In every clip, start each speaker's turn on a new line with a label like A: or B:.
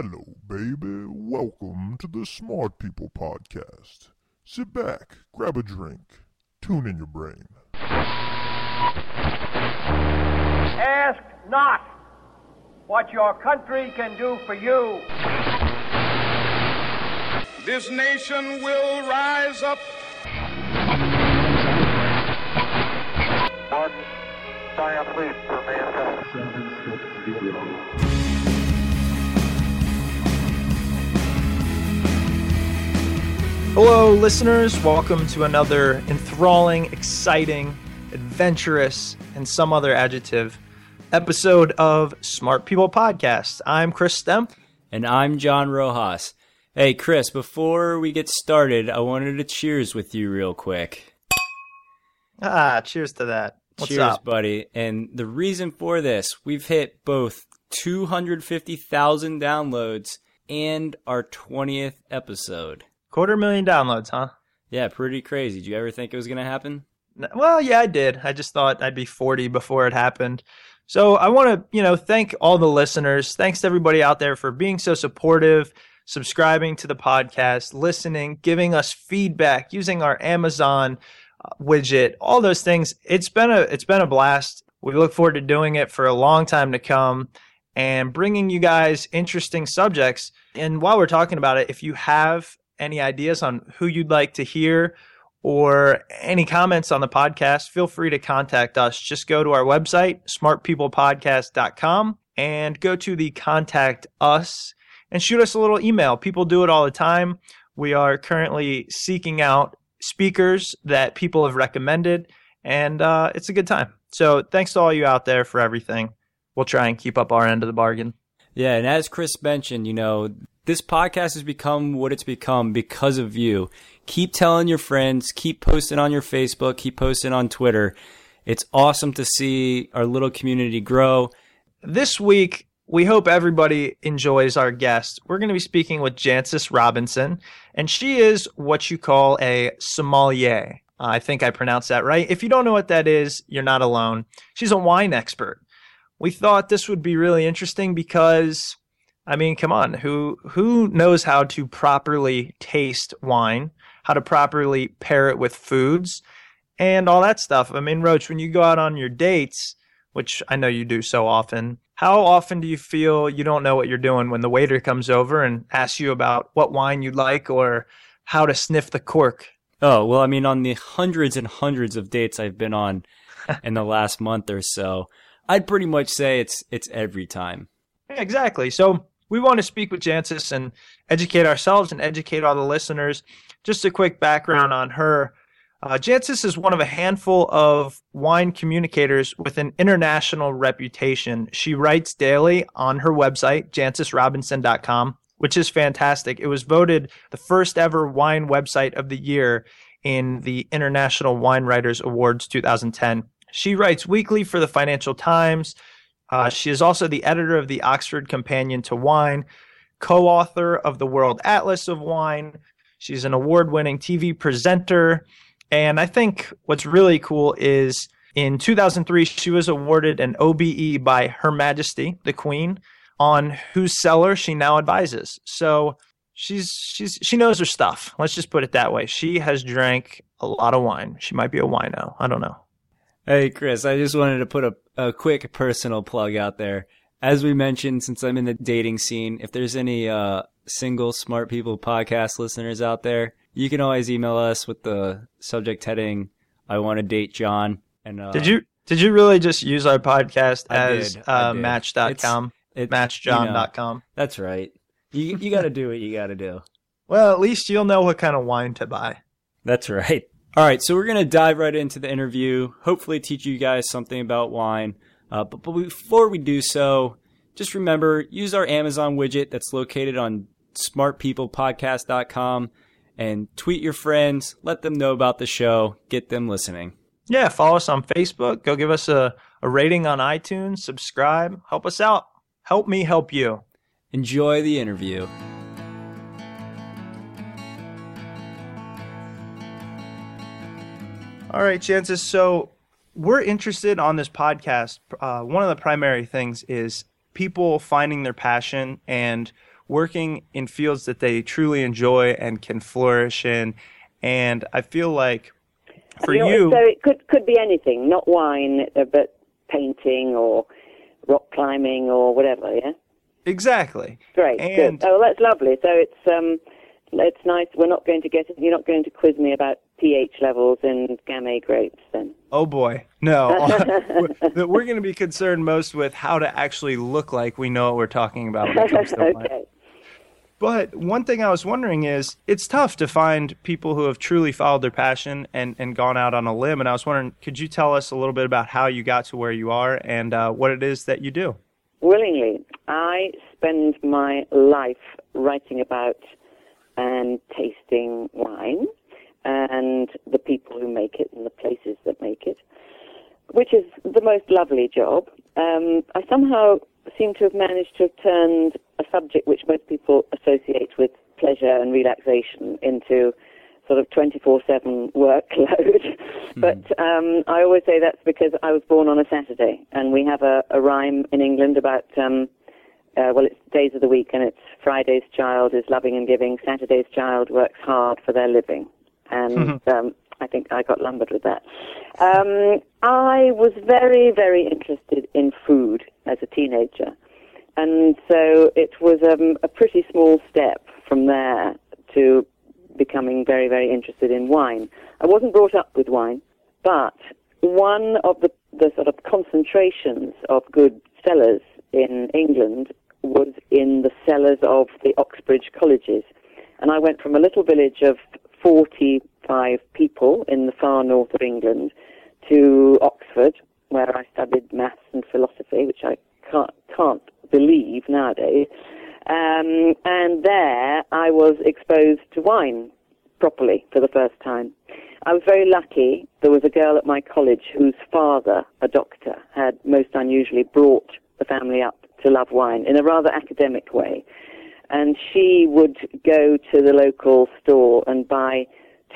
A: Hello, baby. Welcome to the Smart People Podcast. Sit back, grab a drink, tune in your brain.
B: Ask not what your country can do for you.
C: This nation will rise up.
D: One giant leap for mankind.
E: Hello, listeners. Welcome to another enthralling, exciting, adventurous, and some other adjective episode of Smart People Podcast. I'm Chris Stemp.
F: And I'm John Rojas. Hey, Chris, before we get started, I wanted to cheers with you real quick.
E: Ah, cheers to that. What's
F: cheers,
E: up?
F: buddy. And the reason for this, we've hit both 250,000 downloads and our 20th episode.
E: Quarter million downloads, huh?
F: Yeah, pretty crazy. Did you ever think it was going to happen?
E: Well, yeah, I did. I just thought I'd be 40 before it happened. So I want to, you know, thank all the listeners. Thanks to everybody out there for being so supportive, subscribing to the podcast, listening, giving us feedback, using our Amazon uh, widget, all those things. It's been a it's been a blast. We look forward to doing it for a long time to come and bringing you guys interesting subjects. And while we're talking about it, if you have any ideas on who you'd like to hear or any comments on the podcast, feel free to contact us. Just go to our website, smartpeoplepodcast.com, and go to the contact us and shoot us a little email. People do it all the time. We are currently seeking out speakers that people have recommended, and uh, it's a good time. So thanks to all you out there for everything. We'll try and keep up our end of the bargain.
F: Yeah, and as Chris mentioned, you know, this podcast has become what it's become because of you. Keep telling your friends, keep posting on your Facebook, keep posting on Twitter. It's awesome to see our little community grow.
E: This week, we hope everybody enjoys our guest. We're going to be speaking with Jancis Robinson, and she is what you call a sommelier. Uh, I think I pronounced that right. If you don't know what that is, you're not alone. She's a wine expert. We thought this would be really interesting because, I mean, come on, who who knows how to properly taste wine, how to properly pair it with foods, and all that stuff. I mean, Roach, when you go out on your dates, which I know you do so often, how often do you feel you don't know what you're doing when the waiter comes over and asks you about what wine you'd like or how to sniff the cork?
F: Oh, well, I mean, on the hundreds and hundreds of dates I've been on in the last month or so, I'd pretty much say it's it's every time.
E: Exactly. So we want to speak with Jancis and educate ourselves and educate all the listeners. Just a quick background on her. Uh, Jancis is one of a handful of wine communicators with an international reputation. She writes daily on her website, jancisrobinson.com, which is fantastic. It was voted the first ever wine website of the year in the International Wine Writers Awards 2010. She writes weekly for the Financial Times. Uh, she is also the editor of the Oxford Companion to Wine, co author of the World Atlas of Wine. She's an award winning TV presenter. And I think what's really cool is in 2003, she was awarded an OBE by Her Majesty, the Queen, on whose cellar she now advises. So she's she's she knows her stuff. Let's just put it that way. She has drank a lot of wine. She might be a wino. I don't know.
F: Hey, Chris, I just wanted to put a, a quick personal plug out there. As we mentioned, since I'm in the dating scene, if there's any uh, single smart people podcast listeners out there, you can always email us with the subject heading "I want to date John." And uh,
E: Did you did you really just use our podcast as
F: did,
E: uh,
F: did.
E: match.com?
F: it-
E: Matchjohn.com.
F: That's right. You you got to do what you got to do.
E: Well, at least you'll know what kind of wine to buy.
F: That's right. All right, so we're going to dive right into the interview, hopefully teach you guys something about wine. Uh, but, but before we do so, just remember, use our Amazon widget that's located on smartpeoplepodcast.com and tweet your friends, let them know about the show, get them listening.
E: Yeah, follow us on Facebook. Go give us a, a rating on iTunes. Subscribe. Help us out. Help me help you.
F: Enjoy the interview.
E: All right, Jancis. So we're interested on this podcast. Uh, one of the primary things is people finding their passion, and working in fields that they truly enjoy and can flourish in. And I feel like for
G: You know,
E: you,
G: So it could could be anything, not wine, uh, but painting or rock climbing or whatever. Yeah.
E: exactly.
G: Great.
E: And-
G: good. Oh, that's lovely. So it's um, it's nice. We're not going to get. You're not going to quiz me about pH levels in Gamay grapes, then.
E: Oh boy, no. we're, we're going to be concerned most with how to actually look like we know what we're talking about when it comes to wine.
G: okay.
E: But one thing I was wondering is it's tough to find people who have truly followed their passion and, and gone out on a limb. And I was wondering, could you tell us a little bit about how you got to where you are and uh, what it is that you do?
G: Willingly, I spend my life writing about and tasting wine and the people who make it and the places that make it, which is the most lovely job. Um, I somehow seem to have managed to have turned a subject which most people associate with pleasure and relaxation into sort of 24-7 workload. but um, I always say that's because I was born on a Saturday, and we have a, a rhyme in England about, um, uh, well, it's days of the week, and it's Friday's child is loving and giving, Saturday's child works hard for their living. And um, I think I got lumbered with that. Um, I was very, very interested in food as a teenager. And so it was um, a pretty small step from there to becoming very, very interested in wine. I wasn't brought up with wine, but one of the, the sort of concentrations of good cellars in England was in the cellars of the Oxbridge colleges. And I went from a little village of 45 people in the far north of England to Oxford, where I studied maths and philosophy, which I can't, can't believe nowadays. Um, and there I was exposed to wine properly for the first time. I was very lucky. There was a girl at my college whose father, a doctor, had most unusually brought the family up to love wine in a rather academic way. And she would go to the local store and buy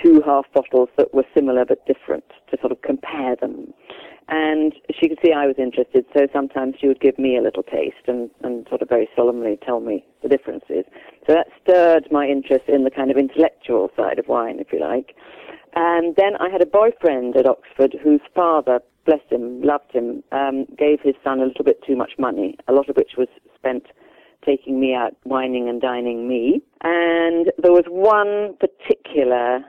G: two half bottles that were similar but different to sort of compare them. And she could see I was interested, so sometimes she would give me a little taste and, and sort of very solemnly tell me the differences. So that stirred my interest in the kind of intellectual side of wine, if you like. And then I had a boyfriend at Oxford whose father, bless him, loved him, um, gave his son a little bit too much money, a lot of which was spent taking me out, wining and dining me. And there was one particular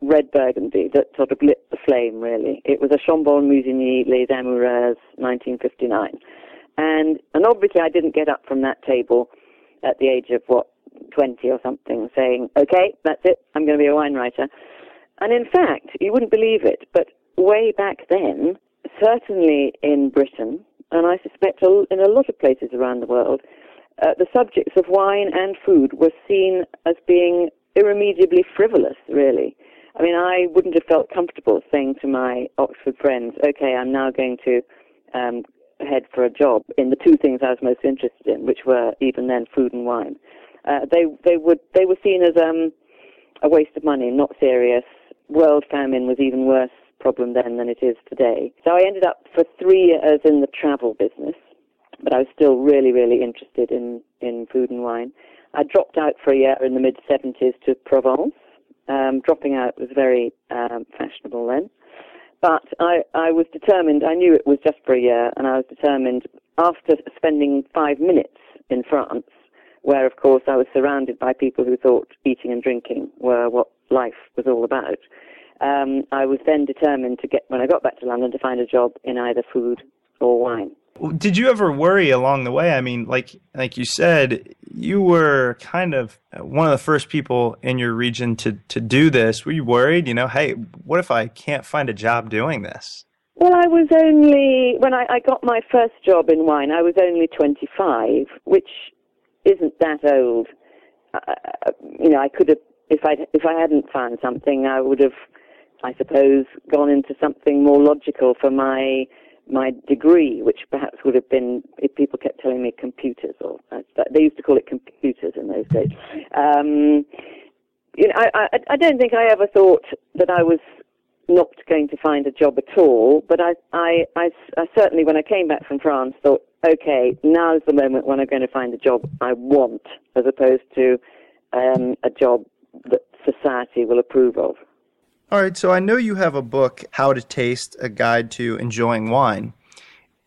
G: red burgundy that sort of lit the flame, really. It was a Chambolle-Musigny Les Amoureuses 1959. And, and obviously I didn't get up from that table at the age of, what, 20 or something, saying, okay, that's it, I'm going to be a wine writer. And in fact, you wouldn't believe it, but way back then, certainly in Britain, and I suspect in a lot of places around the world, uh, the subjects of wine and food were seen as being irremediably frivolous, really. I mean, I wouldn't have felt comfortable saying to my Oxford friends, okay, I'm now going to um, head for a job in the two things I was most interested in, which were even then food and wine. Uh, they, they, would, they were seen as um, a waste of money, not serious. World famine was even worse problem then than it is today. So I ended up for three years in the travel business, but I was still really, really interested in, in food and wine. I dropped out for a year in the mid 70s to Provence. Um, dropping out was very um, fashionable then. But I, I was determined, I knew it was just for a year, and I was determined after spending five minutes in France, where of course I was surrounded by people who thought eating and drinking were what life was all about. Um, I was then determined to get, when I got back to London, to find a job in either food or wine.
E: Did you ever worry along the way? I mean, like like you said, you were kind of one of the first people in your region to to do this. Were you worried? You know, hey, what if I can't find a job doing this?
G: Well, I was only, when I, I got my first job in wine, I was only 25, which isn't that old. Uh, you know, I could have, if I if I hadn't found something, I would have, I suppose, gone into something more logical for my my degree, which perhaps would have been if people kept telling me computers or uh, they used to call it computers in those days. Um, you know, I, I, I don't think I ever thought that I was not going to find a job at all, but I, I, I, I certainly, when I came back from France, thought okay, now is the moment when I'm going to find the job I want, as opposed to um, a job that society will approve of.
E: All right, so I know you have a book, How to Taste A Guide to Enjoying Wine.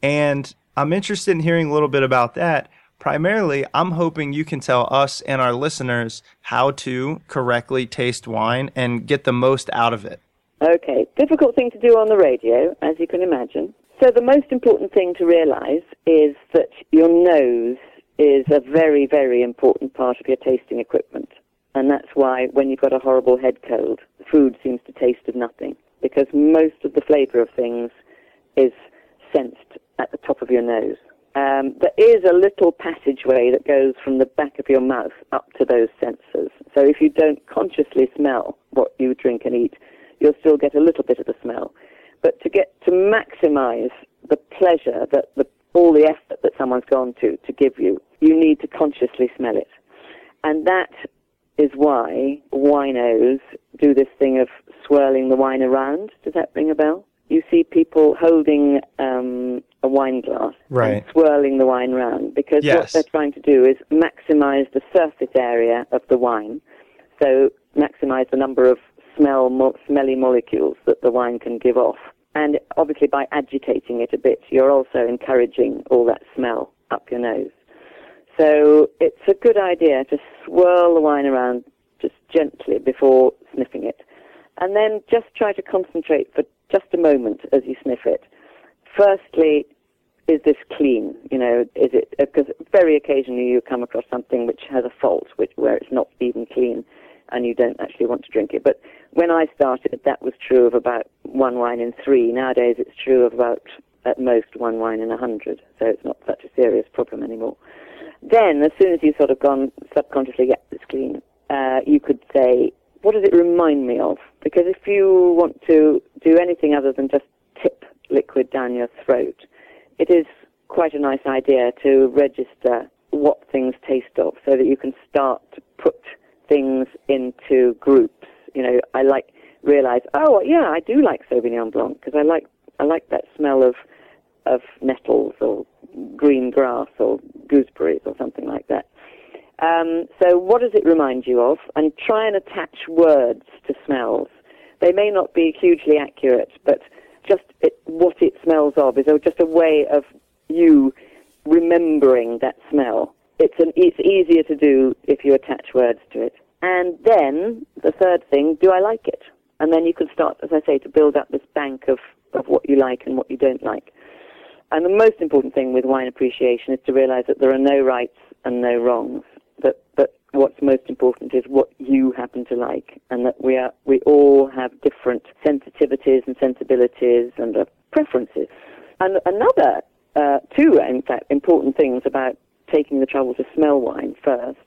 E: And I'm interested in hearing a little bit about that. Primarily, I'm hoping you can tell us and our listeners how to correctly taste wine and get the most out of it.
G: Okay, difficult thing to do on the radio, as you can imagine. So the most important thing to realize is that your nose is a very, very important part of your tasting equipment. And that's why when you've got a horrible head cold, food seems to taste of nothing. Because most of the flavor of things is sensed at the top of your nose. Um, there is a little passageway that goes from the back of your mouth up to those sensors. So if you don't consciously smell what you drink and eat, you'll still get a little bit of the smell. But to get to maximize the pleasure that the, all the effort that someone's gone to to give you, you need to consciously smell it. And that is why winos do this thing of swirling the wine around. Does that ring a bell? You see people holding um, a wine glass
E: Right.
G: and swirling the wine around because what they're trying to do is maximize the surface area of the wine. So maximize the number of smell mo- smelly molecules that the wine can give off. And obviously by agitating it a bit, you're also encouraging all that smell up your nose. So it's a good idea to swirl the wine around just gently before sniffing it. And then just try to concentrate for just a moment as you sniff it. Firstly, is this clean? You know, is it, uh, because very occasionally you come across something which has a fault, which, where it's not even clean and you don't actually want to drink it. But when I started, that was true of about one wine in three. Nowadays it's true of about, at most, one wine in a hundred. So it's not such a serious problem anymore. Then, as soon as you've sort of gone subconsciously, yeah, it's clean, uh, you could say, what does it remind me of? Because if you want to do anything other than just tip liquid down your throat, it is quite a nice idea to register what things taste of so that you can start to put things into groups. You know, I like realize, oh yeah, I do like Sauvignon Blanc because I like I like that smell of of nettles or green grass or gooseberries or something like that. Um, so what does it remind you of? And try and attach words to smells. They may not be hugely accurate, but just it, what it smells of is just a way of you remembering that smell. It's an, it's easier to do if you attach words to it. And then the third thing, do I like it? And then you can start, as I say, to build up this bank of, of what you like and what you don't like. And the most important thing with wine appreciation is to realize that there are no rights and no wrongs. That, that what's most important is what you happen to like, and that we are we all have different sensitivities and sensibilities and uh, preferences. And another uh, two, in fact, important things about taking the trouble to smell wine first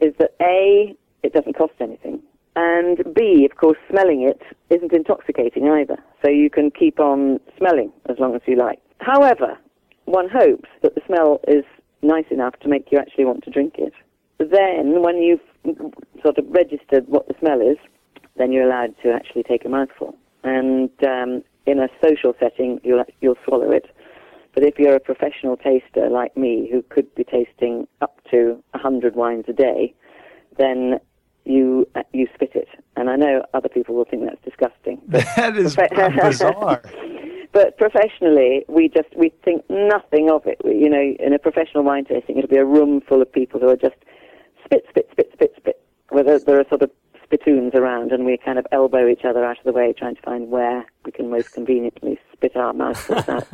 G: is that a it doesn't cost anything. And B, of course, smelling it isn't intoxicating either. So you can keep on smelling as long as you like. However, one hopes that the smell is nice enough to make you actually want to drink it. Then, when you've sort of registered what the smell is, then you're allowed to actually take a mouthful. And um, in a social setting, you'll, you'll swallow it. But if you're a professional taster like me, who could be tasting up to 100 wines a day, then you uh, you spit it. And I know other people will think that's disgusting.
E: That is bizarre.
G: but professionally, we just we think nothing of it. We, you know, in a professional wine tasting, it'll be a room full of people who are just spit, spit, spit, spit, spit. Where there, there are sort of spittoons around, and we kind of elbow each other out of the way, trying to find where we can most conveniently spit our mouthfuls out.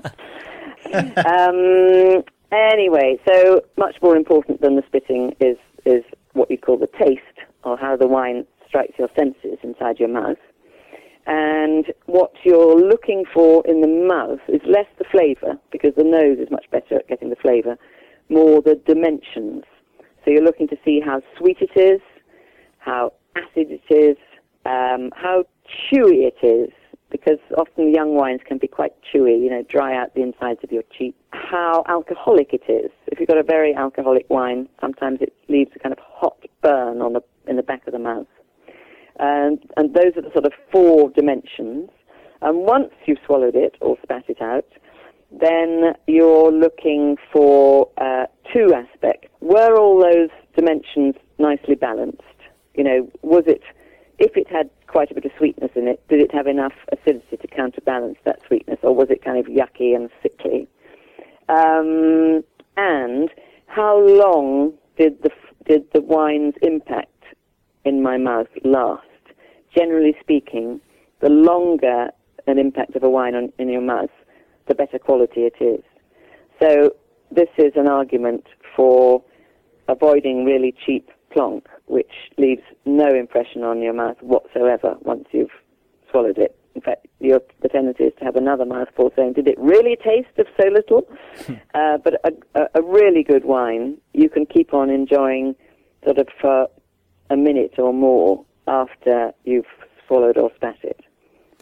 G: um, anyway, so much more important than the spitting is is what you call the taste, or how the wine strikes your senses inside your mouth. And what you're looking for in the mouth is less the flavour, because the nose is much better at getting the flavour, more the dimensions. So you're looking to see how sweet it is, how acid it is, um, how chewy it is, because often young wines can be quite chewy, you know, dry out the insides of your cheek. How alcoholic it is. If you've got a very alcoholic wine, sometimes it leaves a kind of hot burn on the in the back of the mouth. And, and those are the sort of four dimensions. And once you've swallowed it or spat it out, then you're looking for uh, two aspects. Were all those dimensions nicely balanced? You know, was it, if it had quite a bit of sweetness in it, did it have enough acidity to counterbalance that sweetness, or was it kind of yucky and sickly? Um, and how long did the did the wine's impact in my mouth last? Generally speaking, the longer an impact of a wine on, in your mouth, the better quality it is. So this is an argument for avoiding really cheap plonk, which leaves no impression on your mouth whatsoever once you've swallowed it. In fact, your, the tendency is to have another mouthful saying, did it really taste of so little? uh, but a, a, a really good wine, you can keep on enjoying sort of for a minute or more after you've swallowed or spat it.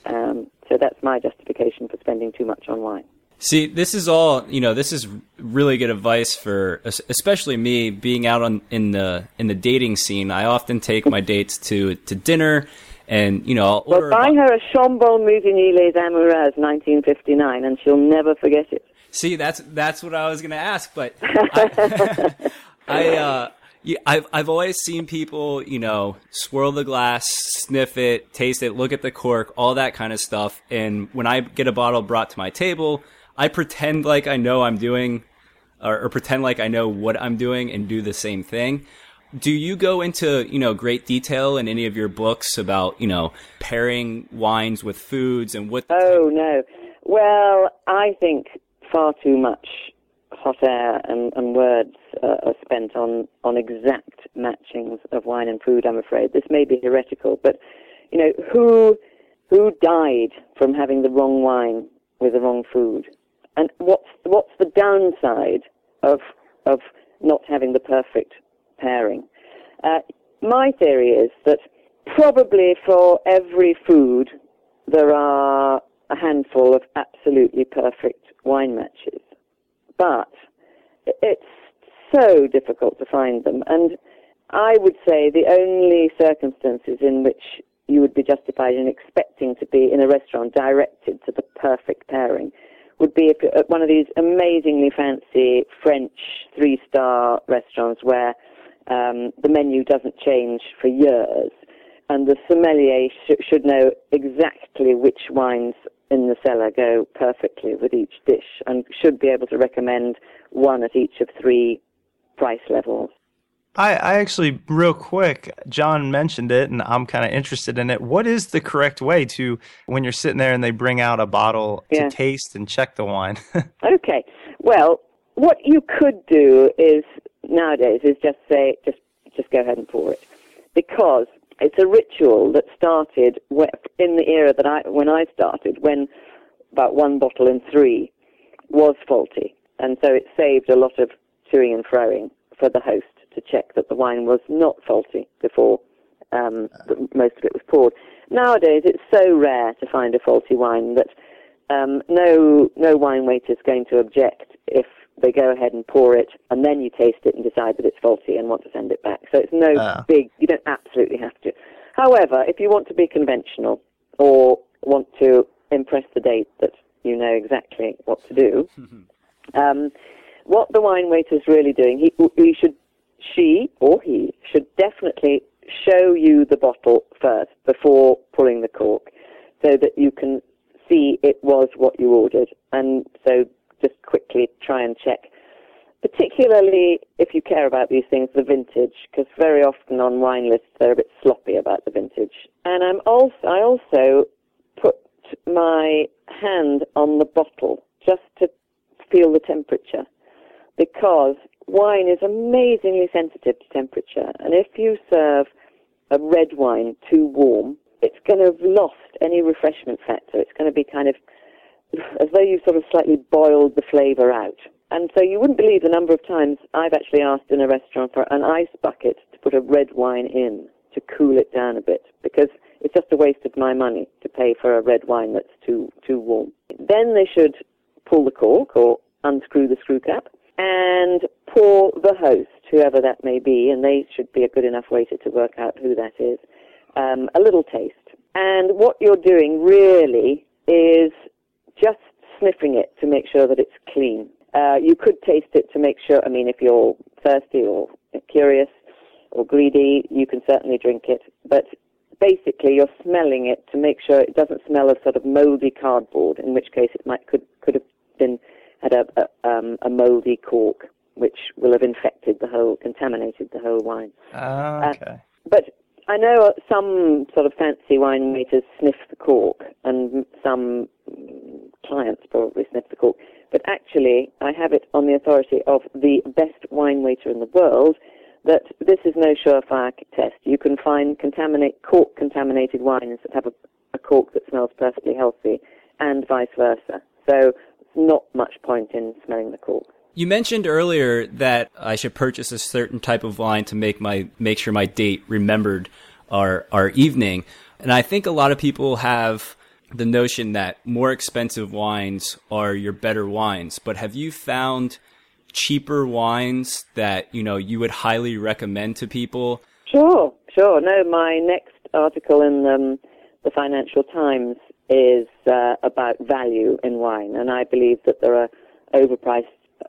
G: Um, so that's my justification for spending too much on wine.
F: See, this is all you know. This is really good advice for, especially me, being out on in the in the dating scene. I often take my dates to to dinner, and you know, I'll
G: Well, buy
F: a
G: her a Chambolle-Musigny Les Amoureuses 1959, and she'll never forget it.
F: See, that's that's what I was gonna ask, but I, I uh, yeah, I've I've always seen people, you know, swirl the glass, sniff it, taste it, look at the cork, all that kind of stuff. And when I get a bottle brought to my table, I pretend like I know I'm doing, or, or pretend like I know what I'm doing, and do the same thing. Do you go into you know great detail in any of your books about you know pairing wines with foods and what?
G: Oh no. Well, I think far too much hot air and, and words uh, are spent on on exact matchings of wine and food. I'm afraid this may be heretical, but you know who who died from having the wrong wine with the wrong food, and what's what's the downside of of not having the perfect pairing? Uh, my theory is that probably for every food there are a handful of absolutely perfect wine matches. But it's so difficult to find them. And I would say the only circumstances in which you would be justified in expecting to be in a restaurant directed to the perfect pairing would be at one of these amazingly fancy French three star restaurants where um, the menu doesn't change for years and the sommelier sh- should know exactly which wines in the cellar go perfectly with each dish and should be able to recommend one at each of three price levels.
E: I, I actually, real quick, John mentioned it, and I'm kind of interested in it. What is the correct way to, when you're sitting there and they bring out a bottle
G: Yeah.
E: to taste and check the wine?
G: Okay. Well, what you could do is nowadays is just say just just go ahead and pour it because it's a ritual that started in the era that I when I started when about one bottle in three was faulty, and so it saved a lot of toing and froing for the host to check that the wine was not faulty before um, most of it was poured. Nowadays, it's so rare to find a faulty wine that um, no no wine waiter is going to object if they go ahead and pour it and then you taste it and decide that it's faulty and want to send it back. So it's no
E: Ah.
G: big. You don't absolutely have to. However, if you want to be conventional or want to impress the date that you know exactly what to do, um, what the wine waiter is really doing, he, he should, she or he should definitely show you the bottle first before pulling the cork, so that you can see it was what you ordered, and so just quickly try and check. Particularly if you care about these things, the vintage, because very often on wine lists they're a bit sloppy about the vintage. And I'm also, I also put my hand on the bottle just to feel the temperature because wine is amazingly sensitive to temperature. And if you serve a red wine too warm, it's going to have lost any refreshment factor. It's going to be kind of as though you've sort of slightly boiled the flavour out. And so you wouldn't believe the number of times I've actually asked in a restaurant for an ice bucket to put a red wine in to cool it down a bit because it's just a waste of my money to pay for a red wine that's too too warm. Then they should pull the cork or unscrew the screw cap and pour the host, whoever that may be, and they should be a good enough waiter to work out who that is, um, a little taste. And what you're doing really is just sniffing it to make sure that it's clean. Uh, you could taste it to make sure. I mean, if you're thirsty or curious or greedy, you can certainly drink it. But basically, you're smelling it to make sure it doesn't smell of sort of moldy cardboard. In which case, it might could could have been had a a, um, a moldy cork, which will have infected the whole, contaminated the whole wine.
E: Ah, okay.
G: But I know some sort of fancy wine waiters sniff the cork, and some clients probably sniff the cork. But actually, I have it on the authority of the best wine waiter in the world that this is no surefire test. You can find contaminate cork contaminated wines that have a, a cork that smells perfectly healthy, and vice versa. So, not much point in smelling the cork.
F: You mentioned earlier that I should purchase a certain type of wine to make my make sure my date remembered our our evening. And I think a lot of people have the notion that more expensive wines are your better wines. But have you found cheaper wines that, you know, you would highly recommend to people?
G: Sure, sure. No, my next article in um, the Financial Times is uh, about value in wine, and I believe that there are overpriced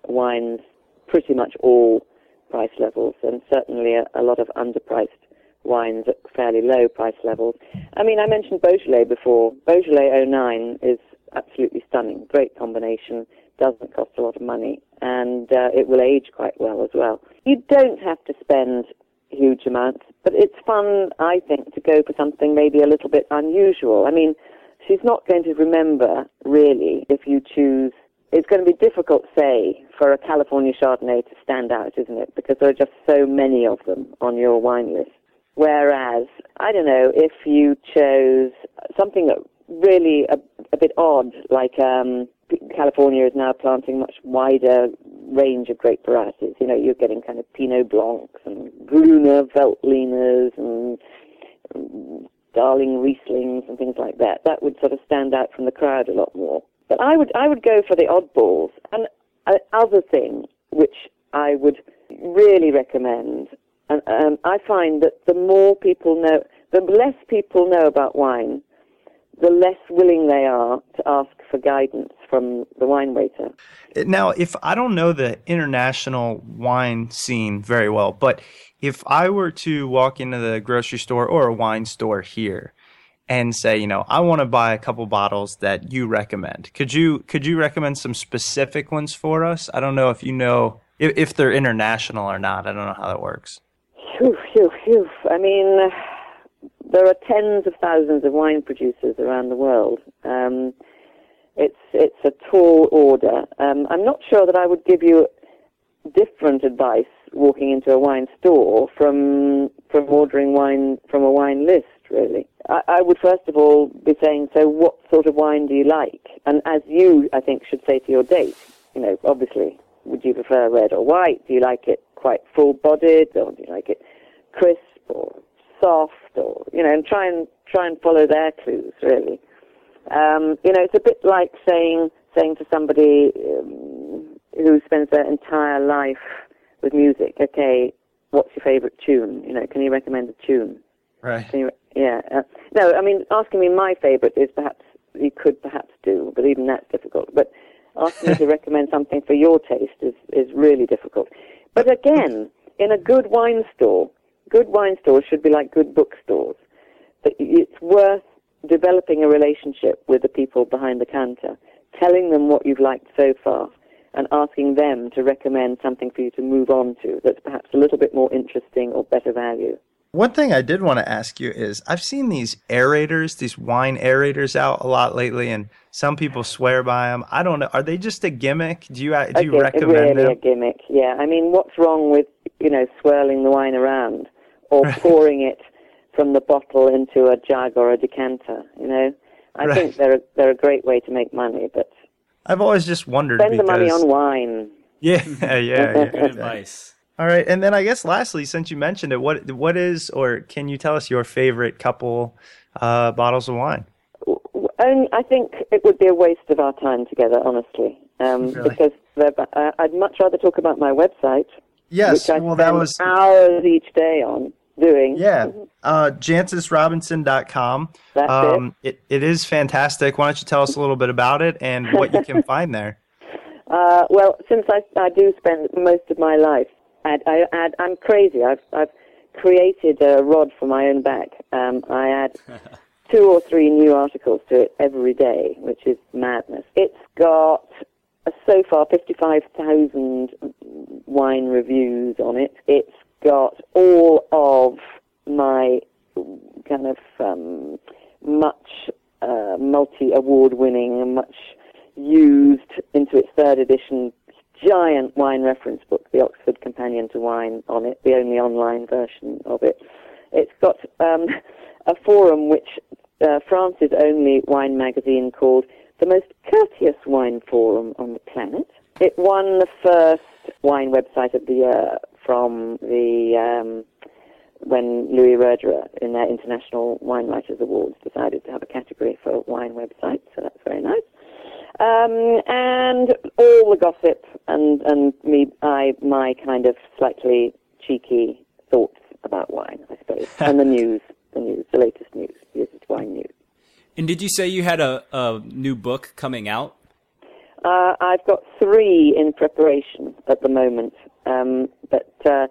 G: wines pretty much all price levels, and certainly a, a lot of underpriced wines at fairly low price levels. I mean, I mentioned Beaujolais before. Beaujolais 09 is absolutely stunning. Great combination. Doesn't cost a lot of money, and uh, it will age quite well as well. You don't have to spend huge amounts, but it's fun, I think, to go for something maybe a little bit unusual. I mean, she's not going to remember really if you choose it's going to be difficult, say, for a California Chardonnay to stand out, isn't it? Because there are just so many of them on your wine list. Whereas, I don't know, if you chose something really a, a bit odd, like um, California is now planting much wider range of grape varieties. You know, you're getting kind of Pinot Blancs and Gruner Veltliners and Darling Rieslings and things like that. That would sort of stand out from the crowd a lot more. But I would I would go for the oddballs. And other thing which I would really recommend, and um, I find that the more people know, the less people know about wine, the less willing they are to ask for guidance from the wine waiter.
E: Now, if I don't know the international wine scene very well, but if I were to walk into the grocery store or a wine store here and say, you know, I want to buy a couple bottles that you recommend. Could you could you recommend some specific ones for us? I don't know if you know if, if they're international or not. I don't know how that works.
G: Phew, phew, phew. I mean, there are tens of thousands of wine producers around the world. Um, it's it's a tall order. Um, I'm not sure that I would give you different advice walking into a wine store from from ordering wine from a wine list. Really, I, I would first of all be saying, so what sort of wine do you like? And as you, I think, should say to your date, you know, obviously, would you prefer red or white? Do you like it quite full-bodied, or do you like it crisp or soft, or you know, and try and try and follow their clues. Really, um, you know, it's a bit like saying saying to somebody um, who spends their entire life with music, okay, what's your favorite tune? You know, can you recommend a tune?
E: Right.
G: Can you, yeah. Uh, no, I mean, asking me my favorite is perhaps you could perhaps do, but even that's difficult. But asking me to recommend something for your taste is is really difficult. But again, in a good wine store, good wine stores should be like good bookstores. It's worth developing a relationship with the people behind the counter, telling them what you've liked so far, and asking them to recommend something for you to move on to that's perhaps a little bit more interesting or better value.
E: One thing I did want to ask you is I've seen these aerators, these wine aerators out a lot lately, and some people swear by them. I don't know. Are they just a gimmick? Do you do you recommend
G: really
E: them?
G: a gimmick. Yeah. I mean, what's wrong with you know swirling the wine around or pouring it from the bottle into a jug or a decanter? You know, I
E: Right.
G: think they're a, they're a great way to make money, but
E: I've always just wondered
G: spend the money on wine.
E: yeah, yeah, yeah.
F: Good advice.
E: All right, and then I guess lastly, since you mentioned it, what what is or can you tell us your favorite couple uh, bottles of wine?
G: Only, I think it would be a waste of our time together, honestly, um,
E: Really?
G: because uh, I'd much rather talk about my website,
E: Yes,
G: which I
E: well
G: spend
E: that was
G: hours each day on. Doing.
E: Yeah, uh, jancisrobinson.com.
G: That's
E: um, it. It is fantastic. Why don't you tell us a little bit about it and what you can find there?
G: Uh, well, since I, I do spend most of my life, I, I, I, I'm crazy. I've, I've created a rod for my own back. Um, I add two or three new articles to it every day, which is madness. It's got so far 55,000 wine reviews on it. It's got all of my kind of um, much uh, multi-award winning and much used into its third edition giant wine reference book, the Oxford Companion to Wine, on it, the only online version of it. It's got um, a forum which uh, France's only wine magazine called the most courteous wine forum on the planet. It won the first wine website of the year from the um, when Louis Roederer in their International Wine Writers Awards decided to have a category for wine websites, so that's very nice. Um, and all the gossip and and me, I my kind of slightly cheeky thoughts about wine, I suppose, and the news, the news, the latest news, the latest wine news.
F: And did you say you had a, a new book coming out?
G: Uh, I've got three in preparation at the moment, um, but uh,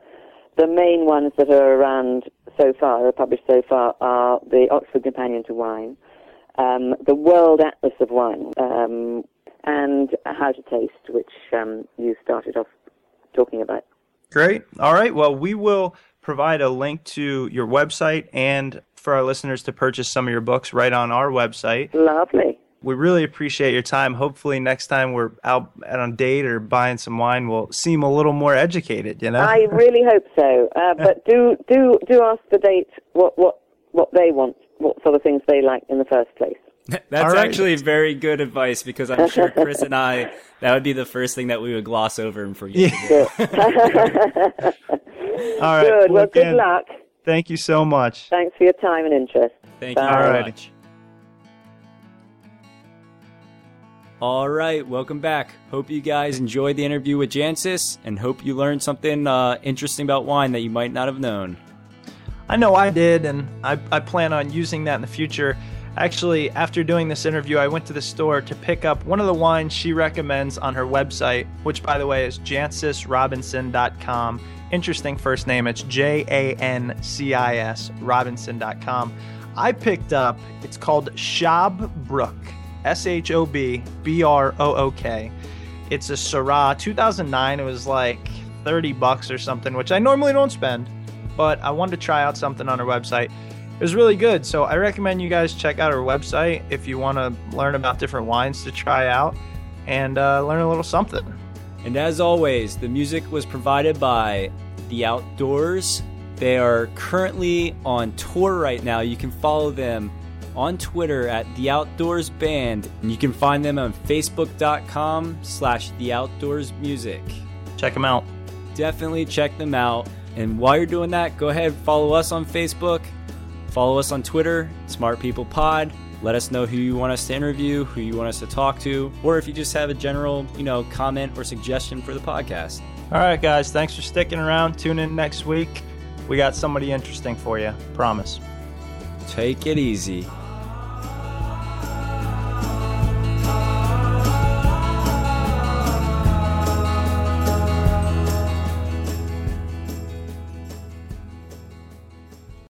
G: the main ones that are around so far, are published so far, are the Oxford Companion to Wine, um, the World Atlas of Wine, um, and How to Taste, which um, you started off talking about.
E: Great. All right. Well, we will provide a link to your website and for our listeners to purchase some of your books right on our website.
G: Lovely.
E: We really appreciate your time. Hopefully, next time we're out on a date or buying some wine, we'll seem a little more educated. You know.
G: I really hope so. Uh, but do do do ask the date what what what they want, what sort of things they like in the first place.
F: That's
E: All right.
F: actually very good advice because I'm sure Chris and I, that would be the first thing that we would gloss over and forget. to do.
E: All right.
G: Good. Well, good
E: again,
G: luck.
E: Thank you so much.
G: Thanks for your time and interest.
F: Thank you
G: Bye.
F: very
E: Alrighty.
F: much. All right, welcome back. Hope you guys enjoyed the interview with Jancis and hope you learned something uh, interesting about wine that you might not have known.
E: I know I did, and I, I plan on using that in the future. Actually, after doing this interview, I went to the store to pick up one of the wines she recommends on her website, which, by the way, is jancisrobinson.com. Interesting first name. It's J A N C I S Robinson.com. I picked up, it's called Shobbrook, S H O B B R O O K. It's a Syrah 2009. It was like 30 bucks or something, which I normally don't spend but I wanted to try out something on her website. It was really good, so I recommend you guys check out her website if you want to learn about different wines to try out and uh, learn a little something.
F: And as always, the music was provided by The Outdoors. They are currently on tour right now. You can follow them on Twitter at The Outdoors Band, and you can find them on Facebook.com slash The Outdoors Music.
E: Check them out.
F: Definitely check them out. And while you're doing that, go ahead follow us on Facebook, follow us on Twitter, Smart People Pod. Let us know who you want us to interview, who you want us to talk to, or if you just have a general, you know, comment or suggestion for the podcast.
E: All right, guys, thanks for sticking around. Tune in next week. We got somebody interesting for you. Promise.
F: Take it easy.